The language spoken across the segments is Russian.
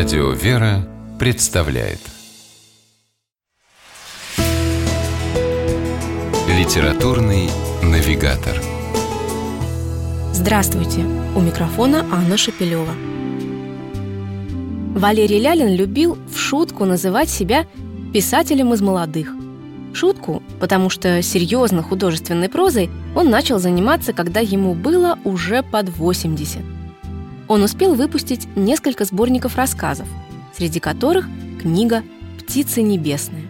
Радио «Вера» представляет Литературный навигатор Здравствуйте! У микрофона Анна Шапилева. Валерий Лялин любил в шутку называть себя писателем из молодых. Шутку, потому что серьезно художественной прозой он начал заниматься, когда ему было уже под 80. Он успел выпустить несколько сборников рассказов, среди которых книга «Птицы небесные».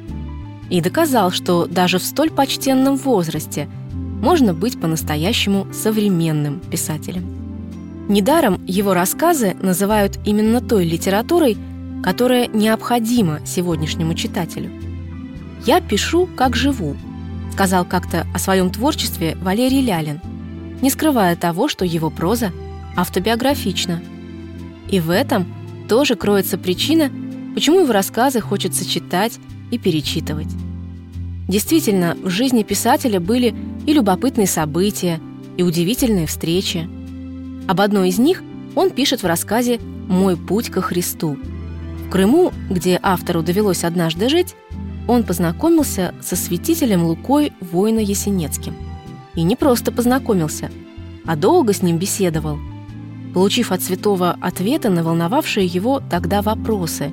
И доказал, что даже в столь почтенном возрасте можно быть по-настоящему современным писателем. Недаром его рассказы называют именно той литературой, которая необходима сегодняшнему читателю. «Я пишу, как живу», — сказал как-то о своем творчестве Валерий Лялин, не скрывая того, что его проза автобиографична. И в этом тоже кроется причина, почему его рассказы хочется читать и перечитывать. Действительно, в жизни писателя были и любопытные события, и удивительные встречи. Об одной из них он пишет в рассказе «Мой путь ко Христу». В Крыму, где автору довелось однажды жить, он познакомился со святителем Лукой воина Есенецким. И не просто познакомился, а долго с ним беседовал, получив от святого ответы на волновавшие его тогда вопросы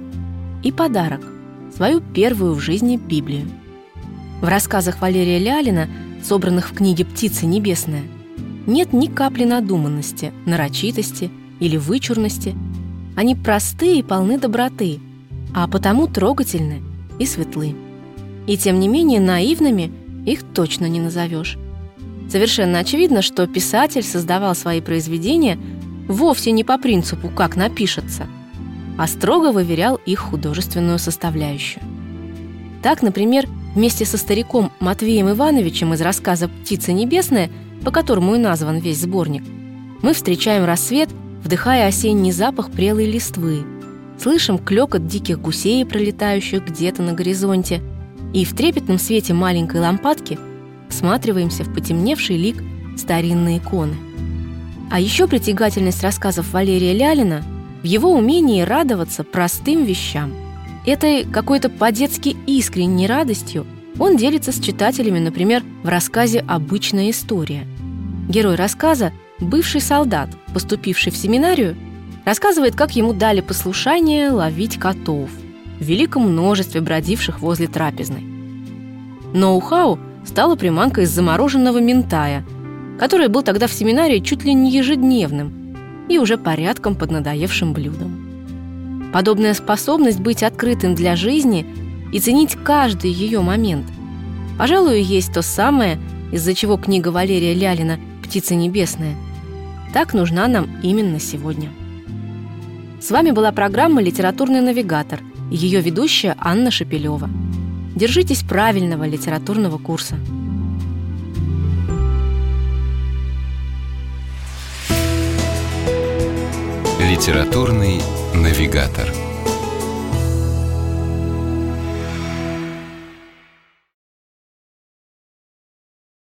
и подарок – свою первую в жизни Библию. В рассказах Валерия Лялина, собранных в книге «Птица небесная», нет ни капли надуманности, нарочитости или вычурности. Они просты и полны доброты, а потому трогательны и светлы. И тем не менее наивными их точно не назовешь. Совершенно очевидно, что писатель создавал свои произведения вовсе не по принципу «как напишется», а строго выверял их художественную составляющую. Так, например, вместе со стариком Матвеем Ивановичем из рассказа «Птица небесная», по которому и назван весь сборник, мы встречаем рассвет, вдыхая осенний запах прелой листвы, слышим клёкот диких гусей, пролетающих где-то на горизонте, и в трепетном свете маленькой лампадки всматриваемся в потемневший лик старинной иконы. А еще притягательность рассказов Валерия Лялина в его умении радоваться простым вещам. Этой какой-то по-детски искренней радостью он делится с читателями, например, в рассказе «Обычная история». Герой рассказа, бывший солдат, поступивший в семинарию, рассказывает, как ему дали послушание ловить котов в великом множестве бродивших возле трапезной. Ноу-хау стала приманкой из замороженного ментая – который был тогда в семинарии чуть ли не ежедневным и уже порядком поднадоевшим блюдом. Подобная способность быть открытым для жизни и ценить каждый ее момент, пожалуй, есть то самое, из-за чего книга Валерия Лялина «Птица небесная» так нужна нам именно сегодня. С вами была программа «Литературный навигатор» и ее ведущая Анна Шапилева. Держитесь правильного литературного курса. Литературный навигатор.